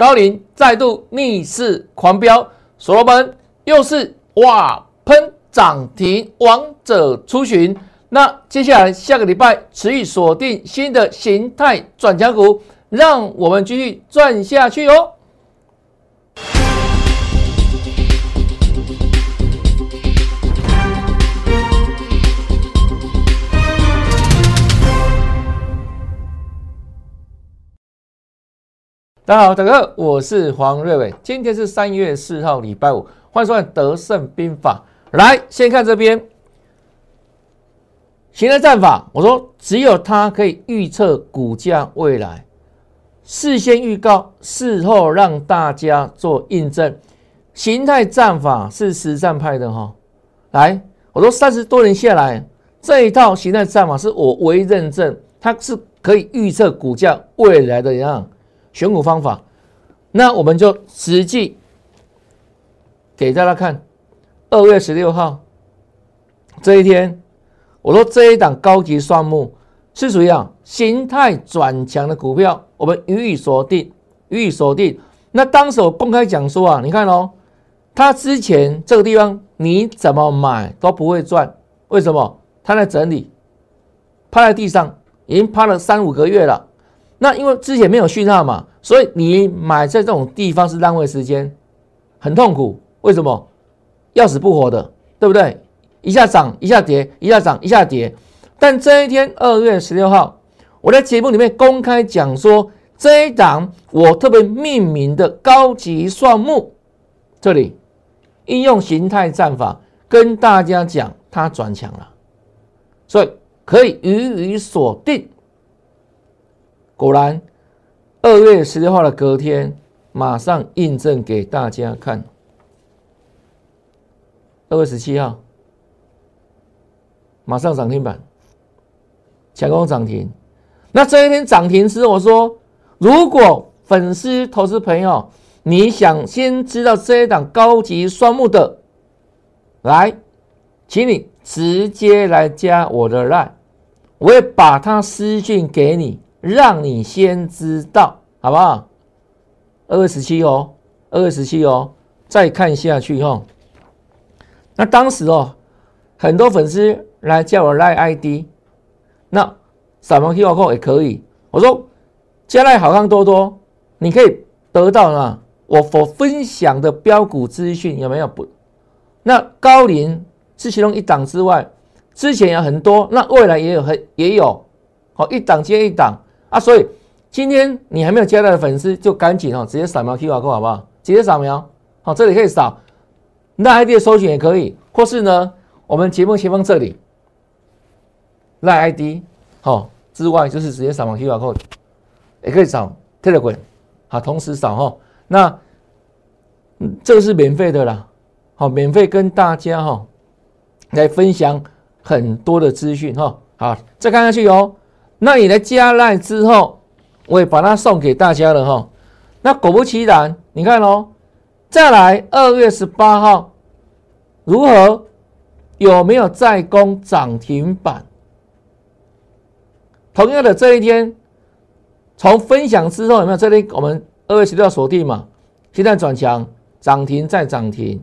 高林再度逆势狂飙，所罗门又是哇喷涨停，王者出巡。那接下来下个礼拜持续锁定新的形态转强股，让我们继续赚下去哦。大家好，大家好，我是黄瑞伟，今天是三月四号，礼拜五，欢迎收看《德胜兵法》。来，先看这边，形态战法，我说只有它可以预测股价未来，事先预告，事后让大家做印证。形态战法是实战派的哈。来，我说三十多年下来，这一套形态战法是我唯一认证，它是可以预测股价未来的一样。选股方法，那我们就实际给大家看。二月十六号这一天，我说这一档高级算目是属于啊形态转强的股票，我们予以锁定，予以锁定。那当时我公开讲说啊，你看哦，它之前这个地方你怎么买都不会赚，为什么？它在整理，趴在地上，已经趴了三五个月了。那因为之前没有讯号嘛，所以你买在这种地方是浪费时间，很痛苦。为什么？要死不活的，对不对？一下涨，一下跌，一下涨，一下跌。但这一天二月十六号，我在节目里面公开讲说，这一档我特别命名的高级算木，这里应用形态战法跟大家讲，它转强了，所以可以予以锁定。果然，二月十六号的隔天，马上印证给大家看。二月十七号，马上涨停板，强攻涨停。那这一天涨停时，我说，如果粉丝、投资朋友，你想先知道这一档高级双木的，来，请你直接来加我的 line，我会把它私讯给你。让你先知道，好不好？二十七哦，二十七哦，再看下去哈。那当时哦，很多粉丝来叫我赖 ID，那扫描 QR code 也可以。我说加赖好看多多，你可以得到呢我所分享的标股资讯有没有不？那高龄是其中一档之外，之前有很多，那未来也有很也有，好一档接一档。啊，所以今天你还没有加到的粉丝，就赶紧哦，直接扫描 QR code 好不好？直接扫描，好，这里可以扫，那 ID 的搜寻也可以，或是呢，我们节目前方这里，赖 ID 好之外，就是直接扫描 QR code，也可以扫 Telegram，好，同时扫哈。那这个是免费的啦，好，免费跟大家哈来分享很多的资讯哈。好，再看下去哦。那你来加赖之后，我也把它送给大家了哈。那果不其然，你看哦，再来二月十八号，如何有没有再攻涨停板？同样的这一天，从分享之后有没有这里我们二月十六锁定嘛？现在转强涨停再涨停。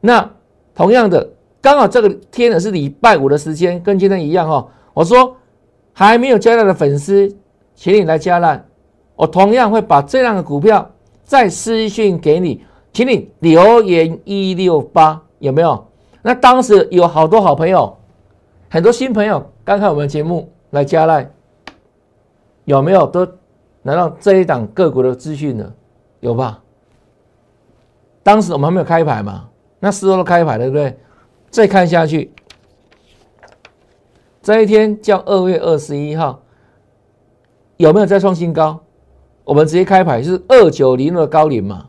那同样的，刚好这个天呢是礼拜五的时间，跟今天一样哈。我说。还没有加赖的粉丝，请你来加赖。我同样会把这样的股票再私信给你，请你留言一六八有没有？那当时有好多好朋友，很多新朋友刚看我们节目来加赖，有没有都拿到这一档个股的资讯呢？有吧？当时我们还没有开牌嘛，那事后都开牌了，对不对？再看下去。这一天叫二月二十一号，有没有再创新高？我们直接开牌是二九零的高点嘛？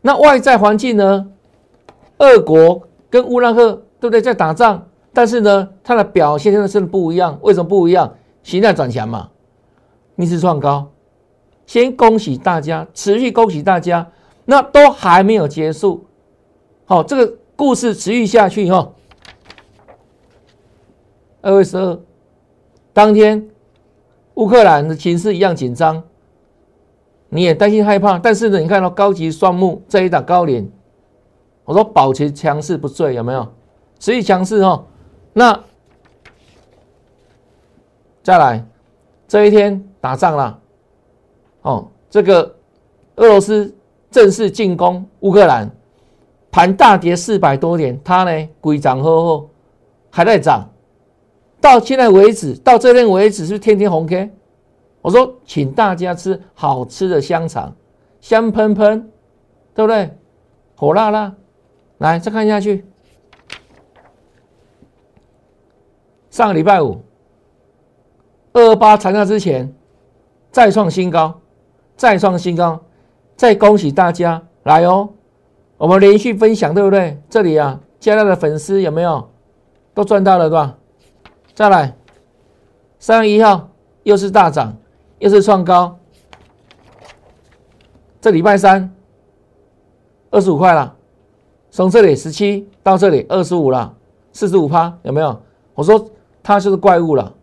那外在环境呢？俄国跟乌拉克对不对？在打仗，但是呢，它的表现真的是不一样。为什么不一样？形态转强嘛，逆势创高。先恭喜大家，持续恭喜大家。那都还没有结束，好，这个故事持续下去哈。二月十二当天，乌克兰的情势一样紧张。你也担心害怕，但是呢，你看到高级双木这一档高联，我说保持强势不坠，有没有？持续强势哦。那再来这一天打仗了，哦，这个俄罗斯正式进攻乌克兰，盘大跌四百多点，它呢鬼涨呵呵，还在涨，到现在为止，到这天为止是天天红 K。我说，请大家吃好吃的香肠，香喷喷，对不对？火辣辣，来再看下去。上个礼拜五，二八长假之前再创新高，再创新高，再恭喜大家来哦！我们连续分享，对不对？这里啊，加来的粉丝有没有都赚到了，对吧？再来，三月一号又是大涨。又是创高，这礼拜三二十五块了，从这里十七到这里二十五了，四十五趴有没有？我说它就是怪物了，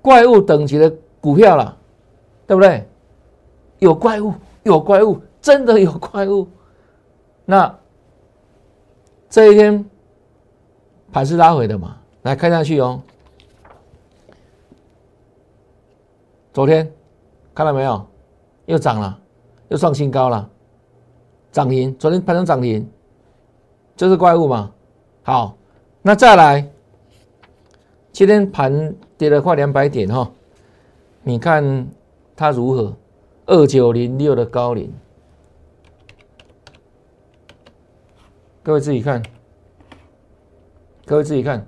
怪物等级的股票了，对不对？有怪物，有怪物，真的有怪物。那这一天盘是拉回的嘛？来看下去哦。昨天看到没有？又涨了，又创新高了，涨停。昨天盘中涨停，就是怪物嘛。好，那再来，今天盘跌了快两百点哈，你看它如何？二九零六的高领，各位自己看，各位自己看，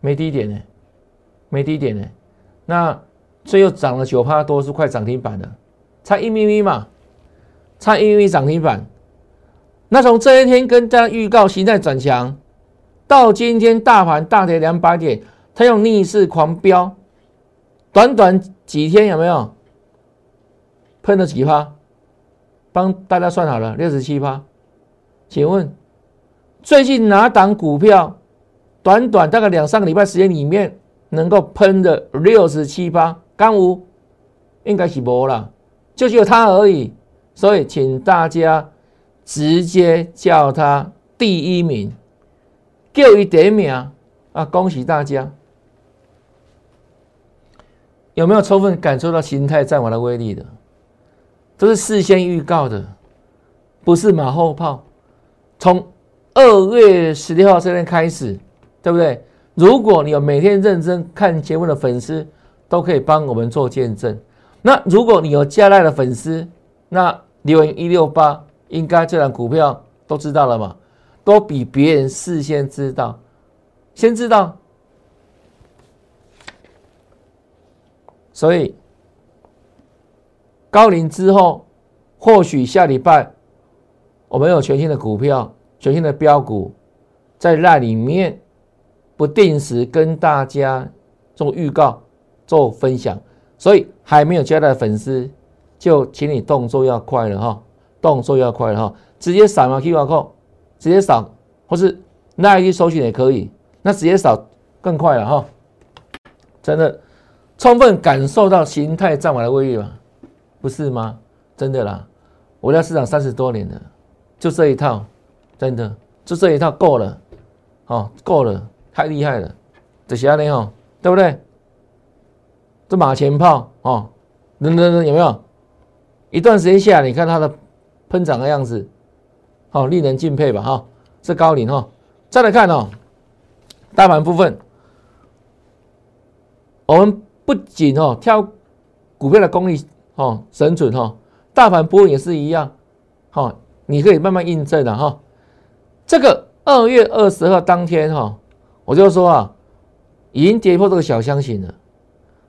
没低点呢，没低点呢，那。所以又涨了九趴多，是快涨停板的，差一咪咪嘛，差一咪咪涨停板。那从这一天跟大家预告形态转强，到今天大盘大跌两百点，它用逆势狂飙，短短几天有没有喷了几趴？帮大家算好了，六十七趴。请问最近哪档股票短短大概两三个礼拜时间里面能够喷的六十七趴？刚无，应该是无了，就只有他而已。所以，请大家直接叫他第一名，叫一点名啊！恭喜大家！有没有充分感受到形态战法的威力的？都是事先预告的，不是马后炮。从二月十六号这天开始，对不对？如果你有每天认真看节目的粉丝，都可以帮我们做见证。那如果你有加赖的粉丝，那留言一六八，应该这档股票都知道了嘛？都比别人事先知道，先知道。所以高龄之后，或许下礼拜我们有全新的股票、全新的标股，在那里面不定时跟大家做预告。做分享，所以还没有加的粉丝，就请你动作要快了哈，动作要快了哈，直接扫描 Q R code，直接扫，或是那一搜寻也可以，那直接扫更快了哈，真的充分感受到形态战法的威力吧？不是吗？真的啦，我在市场三十多年了，就这一套，真的就这一套够了，哦，够了，太厉害了，这些呢哈，对不对？这马前炮哦，等等等，有没有？一段时间下来，你看它的喷涨的样子，好令人敬佩吧？哈，是高领哈。再来看哦，大盘部分，我们不仅哦挑股票的功力哦神准哈，大盘波也是一样，好，你可以慢慢印证的哈。这个二月二十号当天哈，我就说啊，已经跌破这个小箱型了。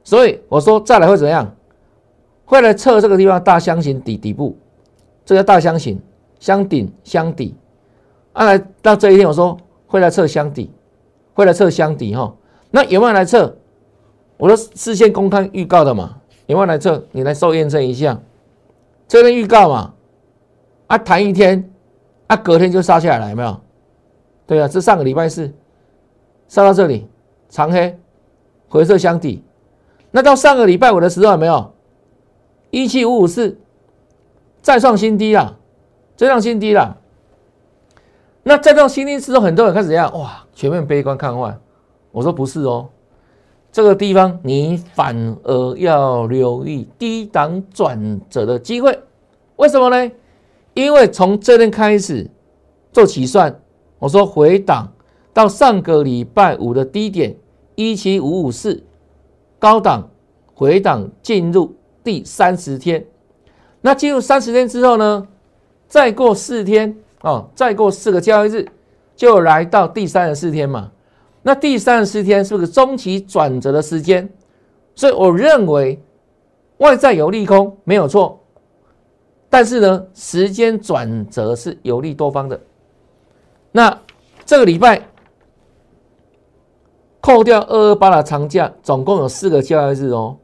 所以我说再来会怎样？会来测这个地方大箱型底底部，这叫大箱型箱顶箱底。啊，来到这一天我说会来测箱底，会来测箱底哈。那有没有来测？我说事先公开预告的嘛，有没有来测？你来受验证一下，这边预告嘛。啊，谈一天，啊，隔天就杀下来，有没有？对啊，这上个礼拜四杀到这里，长黑回撤箱底。那到上个礼拜五的时候有没有？一七五五四再创新低啦，再创新低啦。那再创新低之后，很多人开始怎样？哇，全面悲观看坏。我说不是哦，这个地方你反而要留意低档转折的机会。为什么呢？因为从这天开始做起算，我说回档到上个礼拜五的低点一七五五四，高档回档进入第三十天。那进入三十天之后呢？再过四天哦，再过四个交易日，就来到第三十四天嘛。那第三十四天是不是中期转折的时间？所以我认为外在有利空没有错，但是呢，时间转折是有利多方的。那这个礼拜扣掉二二八的长假，总共有四个交易日哦。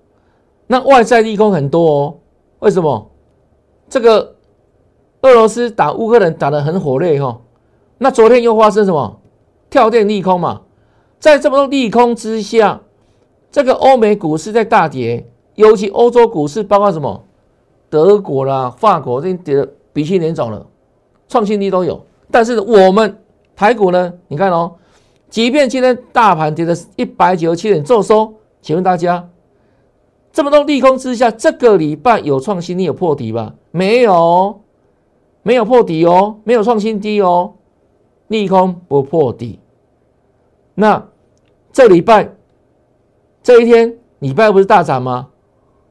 那外在利空很多哦，为什么？这个俄罗斯打乌克兰打得很火烈哈，那昨天又发生什么跳电利空嘛？在这么多利空之下，这个欧美股市在大跌，尤其欧洲股市，包括什么德国啦、法国，这跌的鼻青脸肿了，创新低都有。但是我们台股呢？你看哦，即便今天大盘跌的一百九十七点做收，请问大家？这么多利空之下，这个礼拜有创新低有破底吧？没有，没有破底哦，没有创新低哦，利空不破底。那这礼拜这一天礼拜不是大涨吗？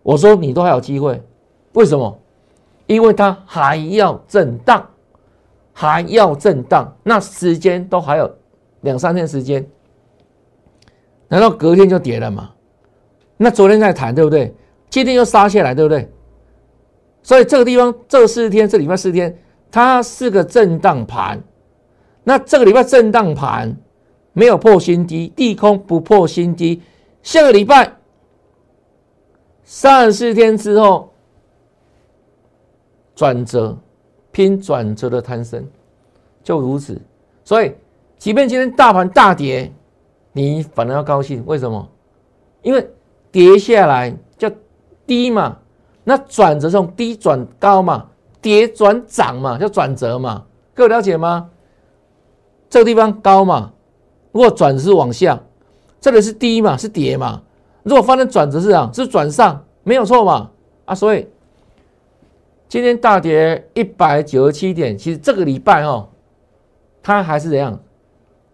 我说你都还有机会，为什么？因为它还要震荡，还要震荡，那时间都还有两三天时间，难道隔天就跌了吗？那昨天在谈对不对？今天又杀下来对不对？所以这个地方这四天，这礼拜四天，它是个震荡盘。那这个礼拜震荡盘没有破新低，地空不破新低。下个礼拜三四天之后转折，拼转折的攀升，就如此。所以，即便今天大盘大跌，你反而要高兴，为什么？因为。跌下来叫低嘛，那转折从低转高嘛，跌转涨嘛，叫转折嘛，各位了解吗？这个地方高嘛，如果转是往下，这里是低嘛，是跌嘛。如果发生转折是啊，是转上，没有错嘛啊。所以今天大跌一百九十七点，其实这个礼拜哦，它还是怎样？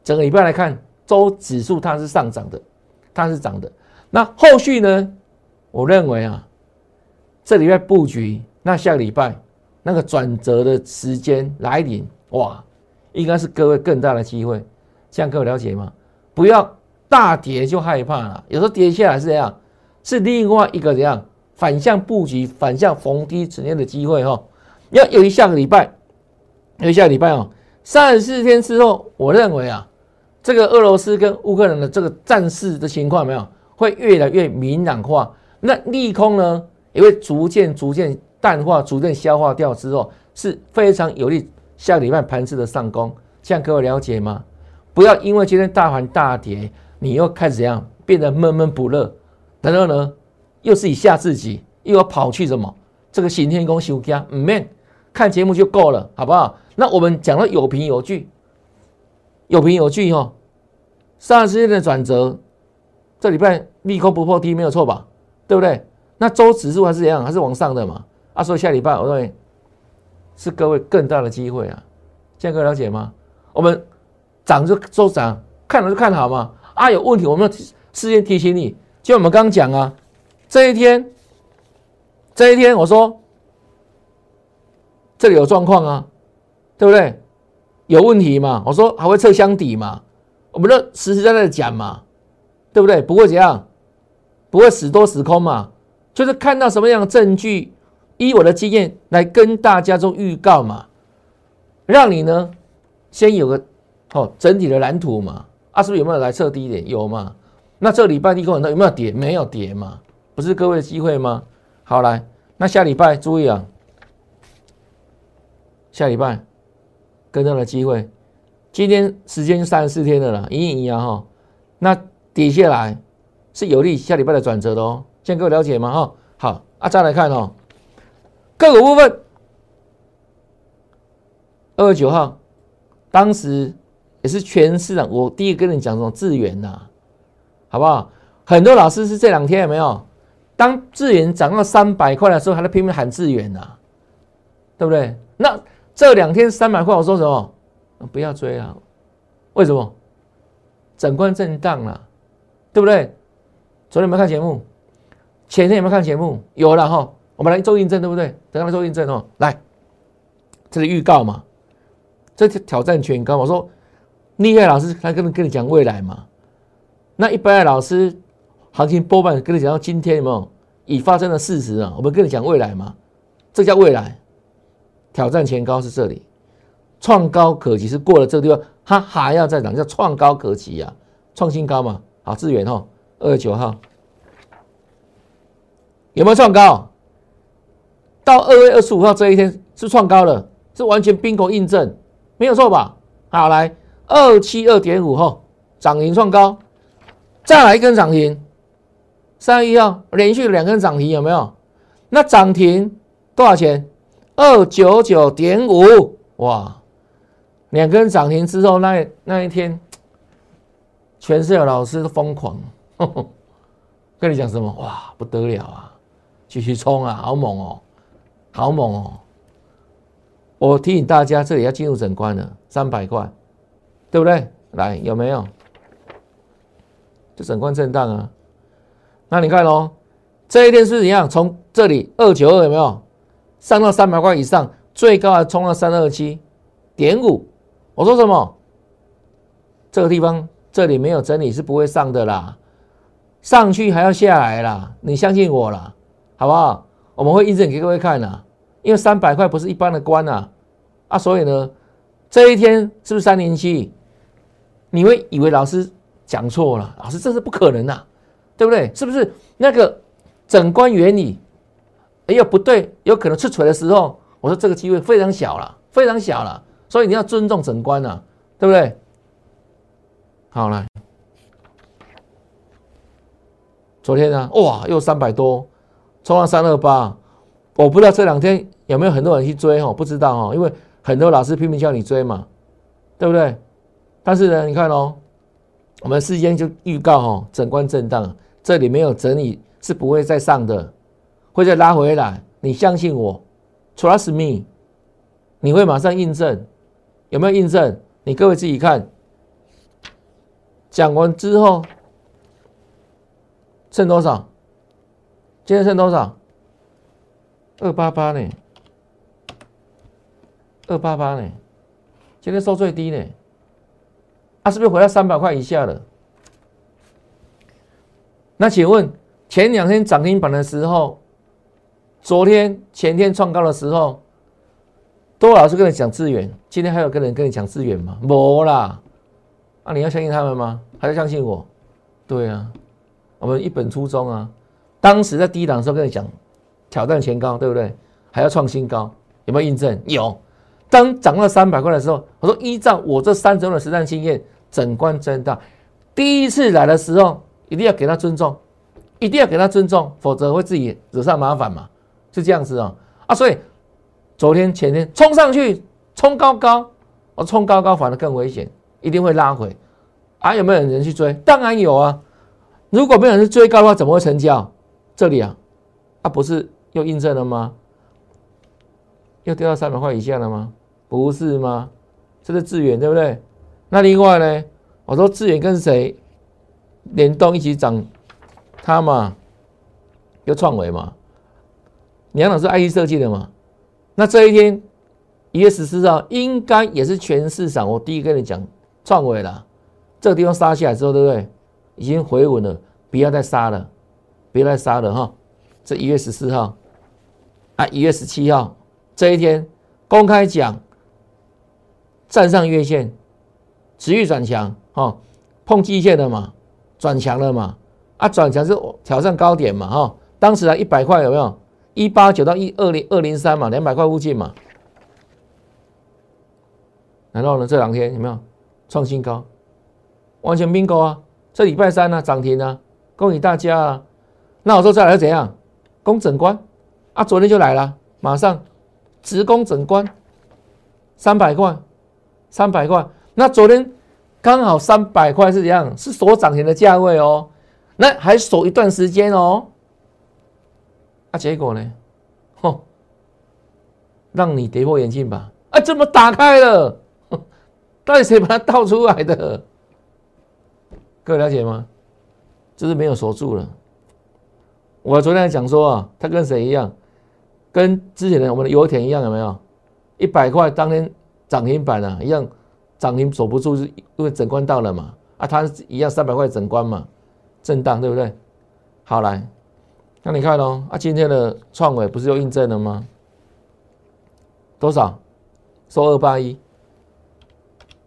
整个礼拜来看，周指数它是上涨的，它是涨的。那后续呢？我认为啊，这礼拜布局，那下个礼拜那个转折的时间来临，哇，应该是各位更大的机会。这样各位了解吗？不要大跌就害怕了，有时候跌下来是这样，是另外一个怎样反向布局、反向逢低承接的机会哈。要由于下个礼拜，由于下个礼拜哦，三十四天之后，我认为啊，这个俄罗斯跟乌克兰的这个战事的情况没有。会越来越明朗化，那利空呢也会逐渐逐渐淡化，逐渐消化掉之后，是非常有利下礼拜盘势的上攻。这样各位了解吗？不要因为今天大盘大跌，你又开始怎样变得闷闷不乐，然后呢又是以吓自己，又要跑去什么这个行天宫修家，唔免看节目就够了，好不好？那我们讲的有凭有据，有凭有据哈，上时间的转折。这礼拜利空不破低没有错吧？对不对？那周指数还是一样，还是往上的嘛？啊，所以下礼拜我认为是各位更大的机会啊！现在各位了解吗？我们涨就周涨，看了就看好嘛。啊，有问题我们事先提醒你。就我们刚刚讲啊，这一天，这一天我说这里有状况啊，对不对？有问题嘛？我说还会测箱底嘛？我们都实实在在的讲嘛。对不对？不会怎样，不会死多死空嘛？就是看到什么样的证据，依我的经验来跟大家做预告嘛，让你呢先有个哦整体的蓝图嘛。啊，是不是有没有来测低点？有嘛？那这礼拜利空，有没有跌？没有跌嘛？不是各位机会吗？好来，那下礼拜注意啊，下礼拜跟上的机会，今天时间三十四天的了，一阴一阳哈，那。跌下来是有利下礼拜的转折的哦，这样各位了解吗？哈，好啊，再来看哦，个股部分，二月九号，当时也是全市场，我第一个跟你讲什么智源呐，好不好？很多老师是这两天有没有？当智源涨到三百块的时候，还在拼命喊智源呐，对不对？那这两天三百块，我说什么？不要追啊！为什么？整关震荡了，对不对？昨天有没有看节目？前天有没有看节目？有了哈，我们来做印证，对不对？等下来做印证哦。来，这是预告嘛？这是挑战全高。我说厉害老师，他跟跟你讲未来嘛？那一般的老师，行情波半跟你讲到今天有没有已发生的事实啊？我们跟你讲未来嘛？这叫未来。挑战前高是这里，创高可及是过了这个地方，它还要再涨，叫创高可及啊，创新高嘛。好，资源哈，二十九号。有没有创高？到二月二十五号这一天是创高了，是完全冰口印证，没有错吧？好，来二七二点五后涨停创高，再来一根涨停，三月一号连续两根涨停，有没有？那涨停多少钱？二九九点五，哇！两根涨停之后，那那一天，全市的老师都疯狂，跟你讲什么？哇，不得了啊！继续冲啊！好猛哦，好猛哦！我提醒大家，这里要进入整关了，三百块，对不对？来，有没有？就整关震荡啊！那你看喽，这一天是怎样？从这里二九二有没有上到三百块以上？最高还冲到三二七点五。我说什么？这个地方这里没有整理是不会上的啦，上去还要下来啦，你相信我啦。好不好？我们会印证给各位看呐，因为三百块不是一般的关呐，啊，所以呢，这一天是不是三零七？你会以为老师讲错了，老师这是不可能呐，对不对？是不是那个整关原理？哎呦，不对，有可能出锤的时候，我说这个机会非常小了，非常小了，所以你要尊重整关呐，对不对？好了，昨天呢，哇，又三百多。冲到三二八，我不知道这两天有没有很多人去追哦，不知道哦，因为很多老师拼命叫你追嘛，对不对？但是呢，你看哦，我们事先就预告哦，整关震荡，这里没有整理是不会再上的，会再拉回来。你相信我，trust me，你会马上印证，有没有印证？你各位自己看，讲完之后剩多少？今天剩多少？二八八呢？二八八呢？今天收最低呢？啊，是不是回到三百块以下了？那请问前两天涨停板的时候，昨天、前天创高的时候，多老师跟你讲资源？今天还有个人跟你讲资源吗？没啦！啊，你要相信他们吗？还是相信我？对啊，我们一本初衷啊。当时在低档的时候跟你讲挑战前高，对不对？还要创新高，有没有印证？有。当涨到三百块的时候，我说依照我这三周的实战经验，整关震荡，第一次来的时候一定要给他尊重，一定要给他尊重，否则会自己惹上麻烦嘛，是这样子哦。啊，所以昨天前天冲上去，冲高高，我冲高高反而更危险，一定会拉回。啊，有没有人去追？当然有啊。如果没有人去追高的话，怎么会成交？这里啊，啊不是又印证了吗？又掉到三百块以下了吗？不是吗？这是智远对不对？那另外呢？我说智远跟谁联动一起涨？他嘛，又创维嘛，两档是 IC 设计的嘛。那这一天一月十四号，应该也是全市场我第一个跟你讲创维了。这个地方杀下来之后，对不对？已经回稳了，不要再杀了。别再杀了哈！这一月十四号啊，一月十七号这一天公开讲，站上月线，持续转强哈，碰季线了嘛，转强了嘛啊，转强是挑战高点嘛哈，当时啊一百块有没有？一八九到一二零二零三嘛，两百块附近嘛，然后呢这两天有没有创新高？完全并购啊！这礼拜三呢涨停啊，恭喜大家啊！那我说再来怎样？攻整关啊！昨天就来了，马上直攻整关，三百块，三百块。那昨天刚好三百块是怎样？是所涨停的价位哦。那还守一段时间哦。啊，结果呢？哼，让你跌破眼镜吧。啊，怎么打开了？到底谁把它倒出来的？各位了解吗？就是没有锁住了。我昨天讲说啊，他跟谁一样？跟之前的我们的油田一样，有没有？一百块当天涨停板啊，一样涨停守不住，是因为整关到了嘛？啊，他一样三百块整关嘛，震荡对不对？好来，那你看哦，啊，今天的创伟不是又印证了吗？多少？收二八一，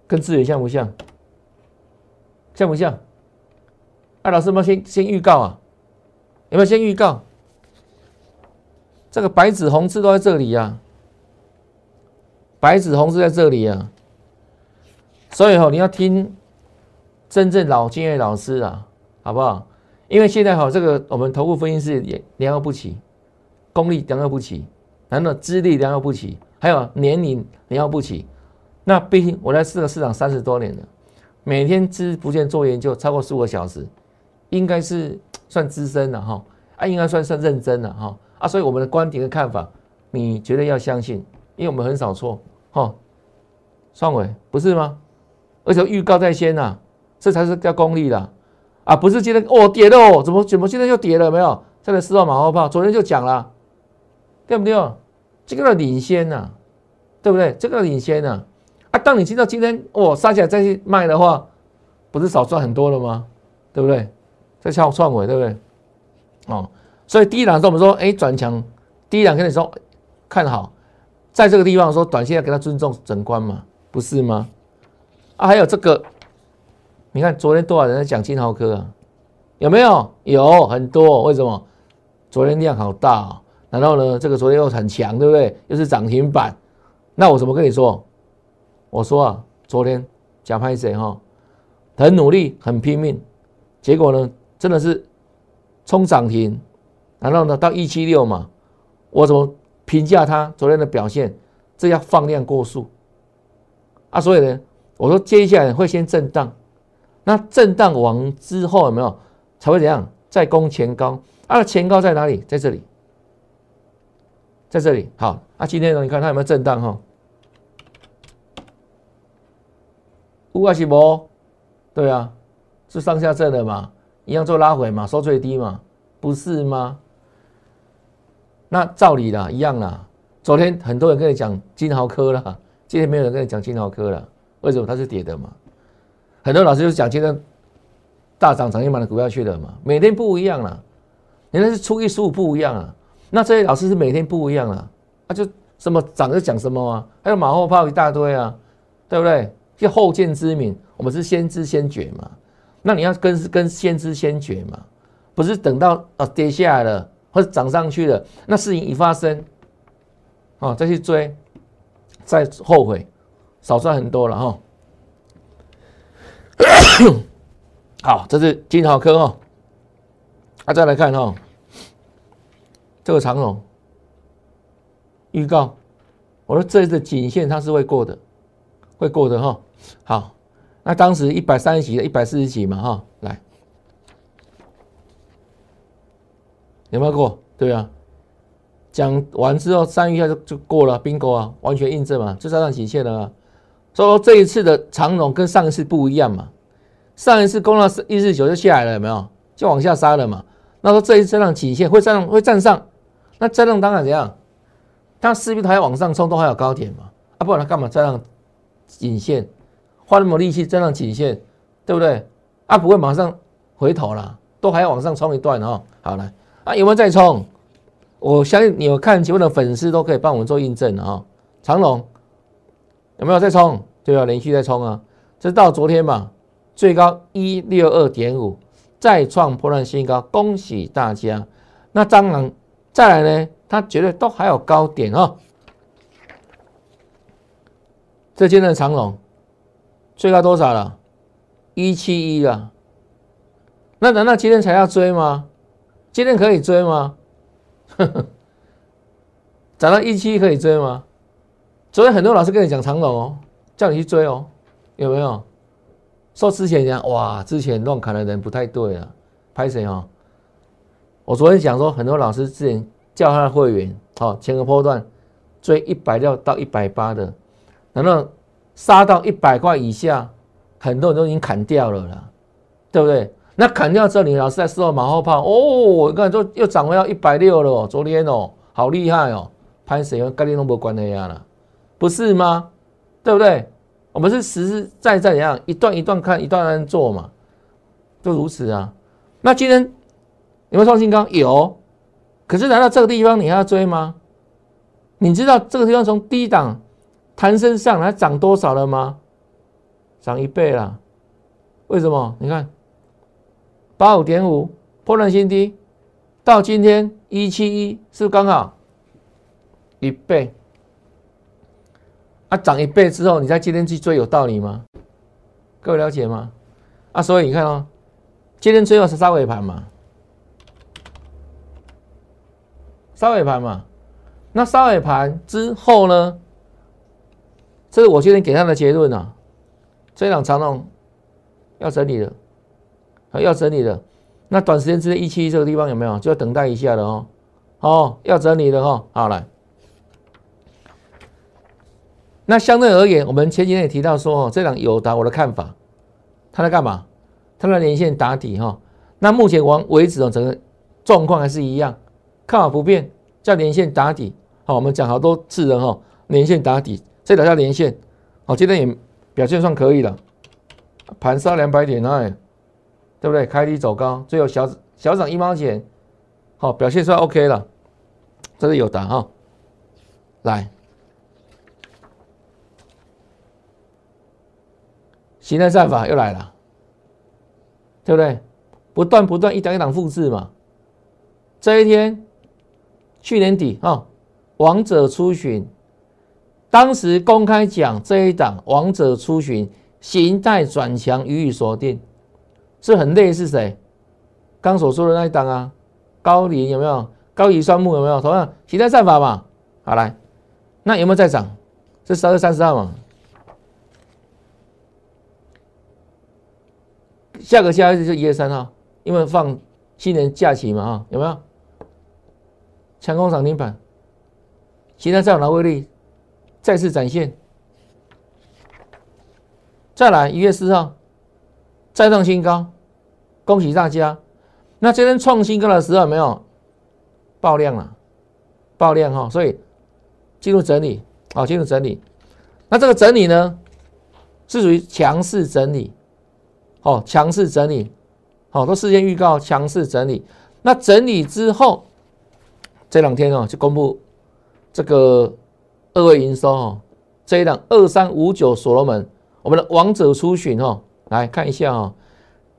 跟资源像不像？像不像？哎，老师们先先预告啊，有没有先预告？这个白纸红字都在这里呀，白纸红字在这里呀，所以哈，你要听真正老经验老师啊，好不好？因为现在哈，这个我们头部分析师也良莠不齐，功力良莠不齐，难道资历良莠不齐，还有年龄良莠不齐。那毕竟我在这个市场三十多年了，每天之不见做研究超过十五个小时，应该是算资深了哈，啊，应该算算认真了哈。啊，所以我们的观点跟看法，你绝对要相信，因为我们很少错，哈。双伟不是吗？而且预告在先呐，这才是叫功力的啊，不是今天哦跌了哦，怎么怎么现在又跌了？没有，这个四号马后炮，昨天就讲了，对不对？这个领先呐，对不对？这个领先呐，啊，当你听到今天哦杀起来再去卖的话，不是少赚很多了吗？对不对？在敲创伟，对不对？哦。所以第一档时候我们说，哎，转强，第一档跟你说看好，在这个地方说短线要给他尊重整关嘛，不是吗？啊，还有这个，你看昨天多少人在讲金豪科啊？有没有？有很多，为什么？昨天量好大，然后呢，这个昨天又很强，对不对？又是涨停板，那我怎么跟你说？我说啊，昨天假拍谁哈？很努力，很拼命，结果呢，真的是冲涨停。然后呢，到一七六嘛，我怎么评价它昨天的表现？这要放量过速啊！所以呢，我说接下来会先震荡，那震荡完之后有没有才会怎样？再攻前高啊？前高在哪里？在这里，在这里。好，啊，今天呢，你看它有没有震荡哈？乌阿西博，对啊，是上下震的嘛，一样做拉回嘛，收最低嘛，不是吗？那照理啦，一样啦。昨天很多人跟你讲金豪科了，今天没有人跟你讲金豪科了。为什么它是跌的嘛？很多老师就讲今天大涨涨停板的股票去了嘛。每天不一样啦，人家是初一十五不一样啊。那这些老师是每天不一样啊，啊就什么涨就讲什么啊，还有马后炮一大堆啊，对不对？就后见之明，我们是先知先觉嘛。那你要跟跟先知先觉嘛，不是等到啊跌下来了。或者涨上去了，那事情一发生，啊，再去追，再后悔，少赚很多了哈。好，这是金豪科哈，啊，再来看哈，这个长龙预告，我说这一次颈线它是会过的，会过的哈。好，那当时一百三十几、一百四十几嘛哈，来。有没有过？对啊，讲完之后三月一下就就过了，bingo 啊，完全印证嘛，就站上极限了啊。所以说这一次的长龙跟上一次不一样嘛，上一次攻到一四九就下来了，有没有？就往下杀了嘛。那说这一次让颈线会站会站上，那站上当然怎样？它势必它要往上冲，都还有高点嘛。啊，不然它干嘛站上颈线？花那么力气站上颈线，对不对？啊，不会马上回头了，都还要往上冲一段哦。好了。啊，有没有再冲？我相信你有看节目的粉丝都可以帮我们做印证啊。长龙有没有再冲？对啊，连续在冲啊。这到昨天嘛，最高一六二点五，再创破烂新高，恭喜大家。那蟑螂再来呢？它绝对都还有高点哦。这今天的长龙最高多少了？一七一了。那难道今天才要追吗？今天可以追吗？涨到一七可以追吗？昨天很多老师跟你讲长龙哦，叫你去追哦，有没有？说之前讲哇，之前乱砍的人不太对啊，拍谁哦？我昨天讲说，很多老师之前叫他的会员，好前个波段追一百六到一百八的，难道杀到一百块以下，很多人都已经砍掉了啦，对不对？那砍掉之后，你老师在事后马后炮哦，你看都又涨回到一百六了哦，昨天哦，好厉害哦，拍谁哦？跟你都没关系啊啦，不是吗？对不对？我们是实实在在怎样一段一段看，一段一段做嘛，就如此啊。那今天有没有创新高？有。可是来到这个地方，你还要追吗？你知道这个地方从低档弹升上来涨多少了吗？涨一倍了。为什么？你看八五点五破烂新低，到今天一七一，是不是刚好一倍？啊，涨一倍之后，你在今天去追有道理吗？各位了解吗？啊，所以你看哦，今天最后是杀尾盘嘛，杀尾盘嘛。那杀尾盘之后呢？这是我今天给他的结论啊。这两长龙要整理的，要整理的。那短时间之内一期这个地方有没有？就要等待一下的哦。哦，要整理的哦。好来。那相对而言，我们前几天也提到说，哦，这档友达我的看法，它在干嘛？它在连线打底哈。那目前往为止哦，整个状况还是一样，看法不变，叫连线打底。好，我们讲好多次了哈，连线打底，这条叫连线。好，今天也表现算可以了，盘杀两百点哎，对不对？开低走高，最后小小涨一毛钱，好，表现算 OK 了，这是有达哈，来。形态战法又来了，对不对？不断不断一档一档复制嘛。这一天，去年底啊，王者出巡，当时公开讲这一档王者出巡形态转强予以锁定，是很类似谁？刚所说的那一档啊，高林有没有？高乙双木有没有？同样形态战法嘛。好来，那有没有在涨？是十二月三十号嘛？下个交易日就一月三号，因为放新年假期嘛，哈，有没有？强攻涨停板，其他在哪威力再次展现。再来一月四号再创新高，恭喜大家。那今天创新高的时候没有爆量了？爆量哈，所以进入整理，好，进入整理。那这个整理呢，是属于强势整理。哦，强势整理，好，都事先预告强势整理。那整理之后，这两天哦，就公布这个二月营收哦，这一档二三五九所罗门，我们的王者出巡哦，来看一下哦，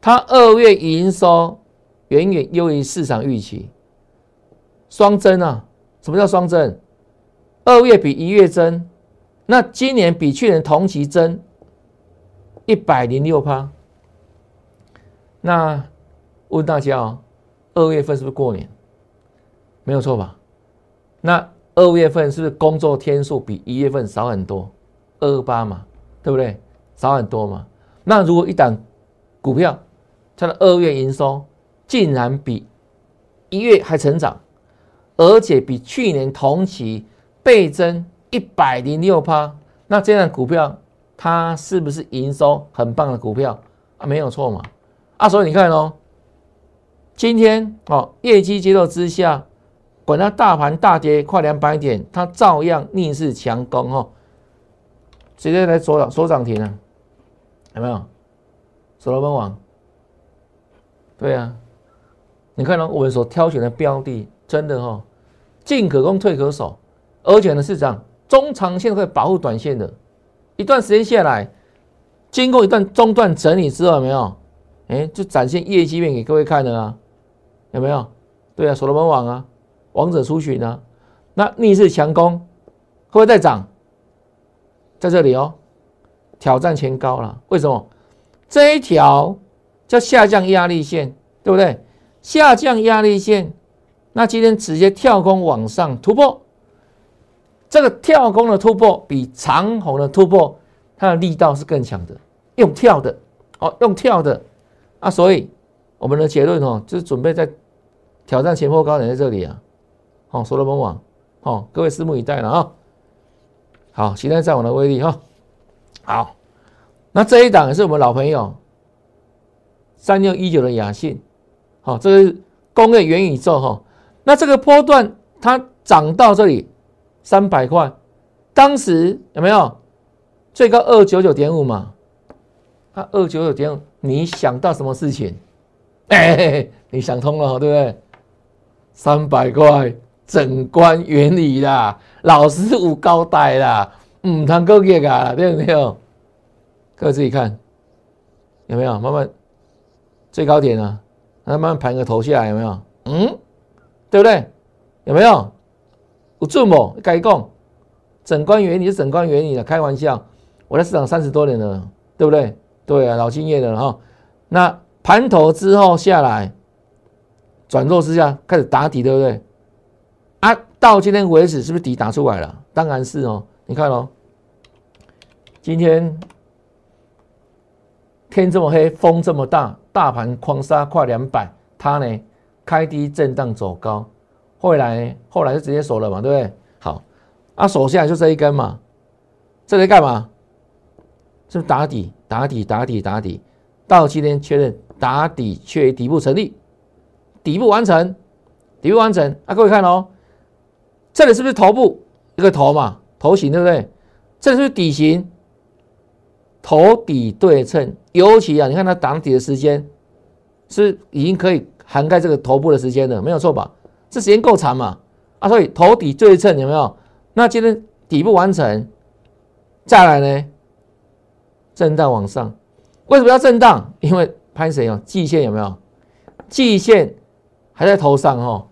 它二月营收远远优于市场预期，双增啊！什么叫双增？二月比一月增，那今年比去年同期增一百零六趴。那问大家哦，二月份是不是过年？没有错吧？那二月份是不是工作天数比一月份少很多？二八嘛，对不对？少很多嘛。那如果一档股票它的二月营收竟然比一月还成长，而且比去年同期倍增一百零六趴，那这样股票它是不是营收很棒的股票啊？没有错嘛。啊，所以你看哦，今天哦，业绩节奏之下，管它大盘大跌快两百点，它照样逆势强攻哦，直接来锁涨锁涨停了，有没有？所罗门网，对啊，你看到我们所挑选的标的，真的哦，进可攻退可守，而且呢是这样，中长线会保护短线的，一段时间下来，经过一段中断整理之后，有没有？哎，就展现业绩面给各位看的啊，有没有？对啊，所罗门网啊，王者出巡啊，那逆势强攻会不会再涨？在这里哦，挑战前高了。为什么？这一条叫下降压力线，对不对？下降压力线，那今天直接跳空往上突破，这个跳空的突破比长虹的突破，它的力道是更强的，用跳的哦，用跳的啊，所以我们的结论哦，就是准备在挑战前破高点在这里啊，好，所罗门网，好，各位拭目以待了啊。好，期待再网的威力哈，好，那这一档也是我们老朋友三六一九的雅信，好，这是工业元宇宙哈，那这个波段它涨到这里。三百块，当时有没有最高二九九点五嘛？啊，二九九点五，你想到什么事情？哎，你想通了，对不对？三百块，整关原理啦，老师傅高带啦，唔通够业啊，对不对？各位自己看，有没有慢慢最高点啊？慢慢盘个头下来，有没有？嗯，对不对？有没有？有准不，该讲，整关原理是整关原理的，开玩笑。我在市场三十多年了，对不对？对啊，老经验了哈。那盘头之后下来，转弱之下开始打底，对不对？啊，到今天为止是不是底打出来了？当然是哦。你看哦，今天天这么黑，风这么大，大盘狂杀快两百，它呢开低震荡走高。后来，后来就直接锁了嘛，对不对？好，啊，锁下来就这一根嘛，这在干嘛？是不是打底？打底，打底，打底，到今天确认打底，确底部成立，底部完成，底部完成。啊，各位看哦，这里是不是头部一个头嘛？头型对不对？这里是不是底型？头底对称，尤其啊，你看它打底的时间是已经可以涵盖这个头部的时间了，没有错吧？这时间够长嘛？啊，所以头底对称有没有？那今天底部完成，再来呢？震荡往上，为什么要震荡？因为拍谁哦？季线有没有？季线还在头上哦，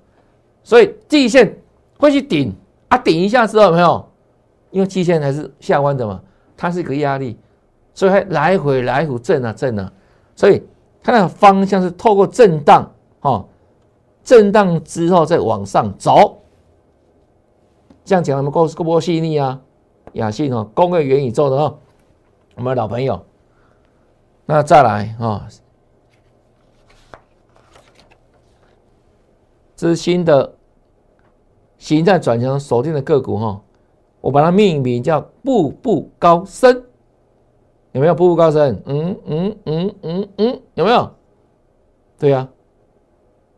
所以季线会去顶啊，顶一下之后有没有？因为季线还是下弯的嘛，它是一个压力，所以还来回来回震啊震啊，所以它的方向是透过震荡哦。震荡之后再往上走，这样讲我们够够不够细腻啊？雅信哦，工业元宇宙的哦，我们老朋友。那再来啊，这是新的形态转强锁定的个股哈，我把它命名叫步步高升，有没有步步高升？嗯嗯嗯嗯嗯，有没有？对呀。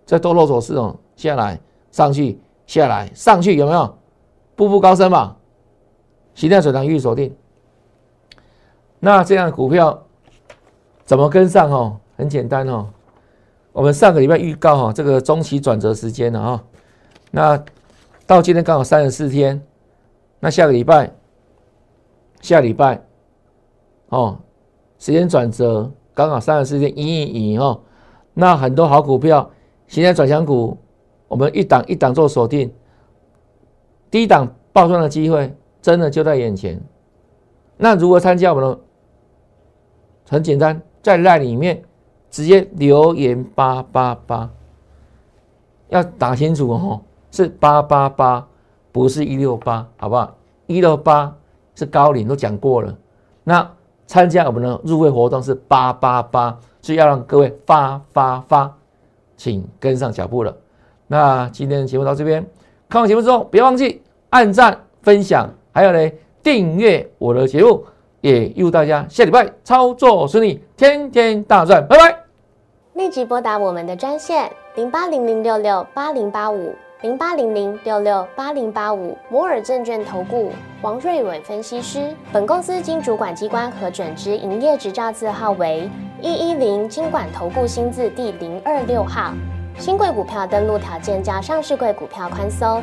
在多头走势哦，下来上去下来上去有没有步步高升嘛？形态水塘预锁定，那这样的股票怎么跟上哦？很简单哦，我们上个礼拜预告哈，这个中期转折时间了啊。那到今天刚好三十四天，那下个礼拜下礼拜哦，时间转折刚好三十四天，一一一哦，那很多好股票。现在转强股，我们一档一档做锁定，低档爆赚的机会真的就在眼前。那如何参加我们的？很简单，在赖里面直接留言八八八，要打清楚哦，是八八八，不是一六八，好不好？一六八是高领都讲过了。那参加我们的入会活动是八八八，是要让各位发发发。请跟上脚步了。那今天的节目到这边，看完节目之后，别忘记按赞、分享，还有呢订阅我的节目。也祝大家下礼拜操作顺利，天天大赚，拜拜！立即拨打我们的专线零八零零六六八零八五零八零零六六八零八五摩尔证券投顾王瑞伟分析师。本公司经主管机关核准之营业执照字号为。一一零金管投顾新字第零二六号，新贵股票登录条件较上市贵股票宽松，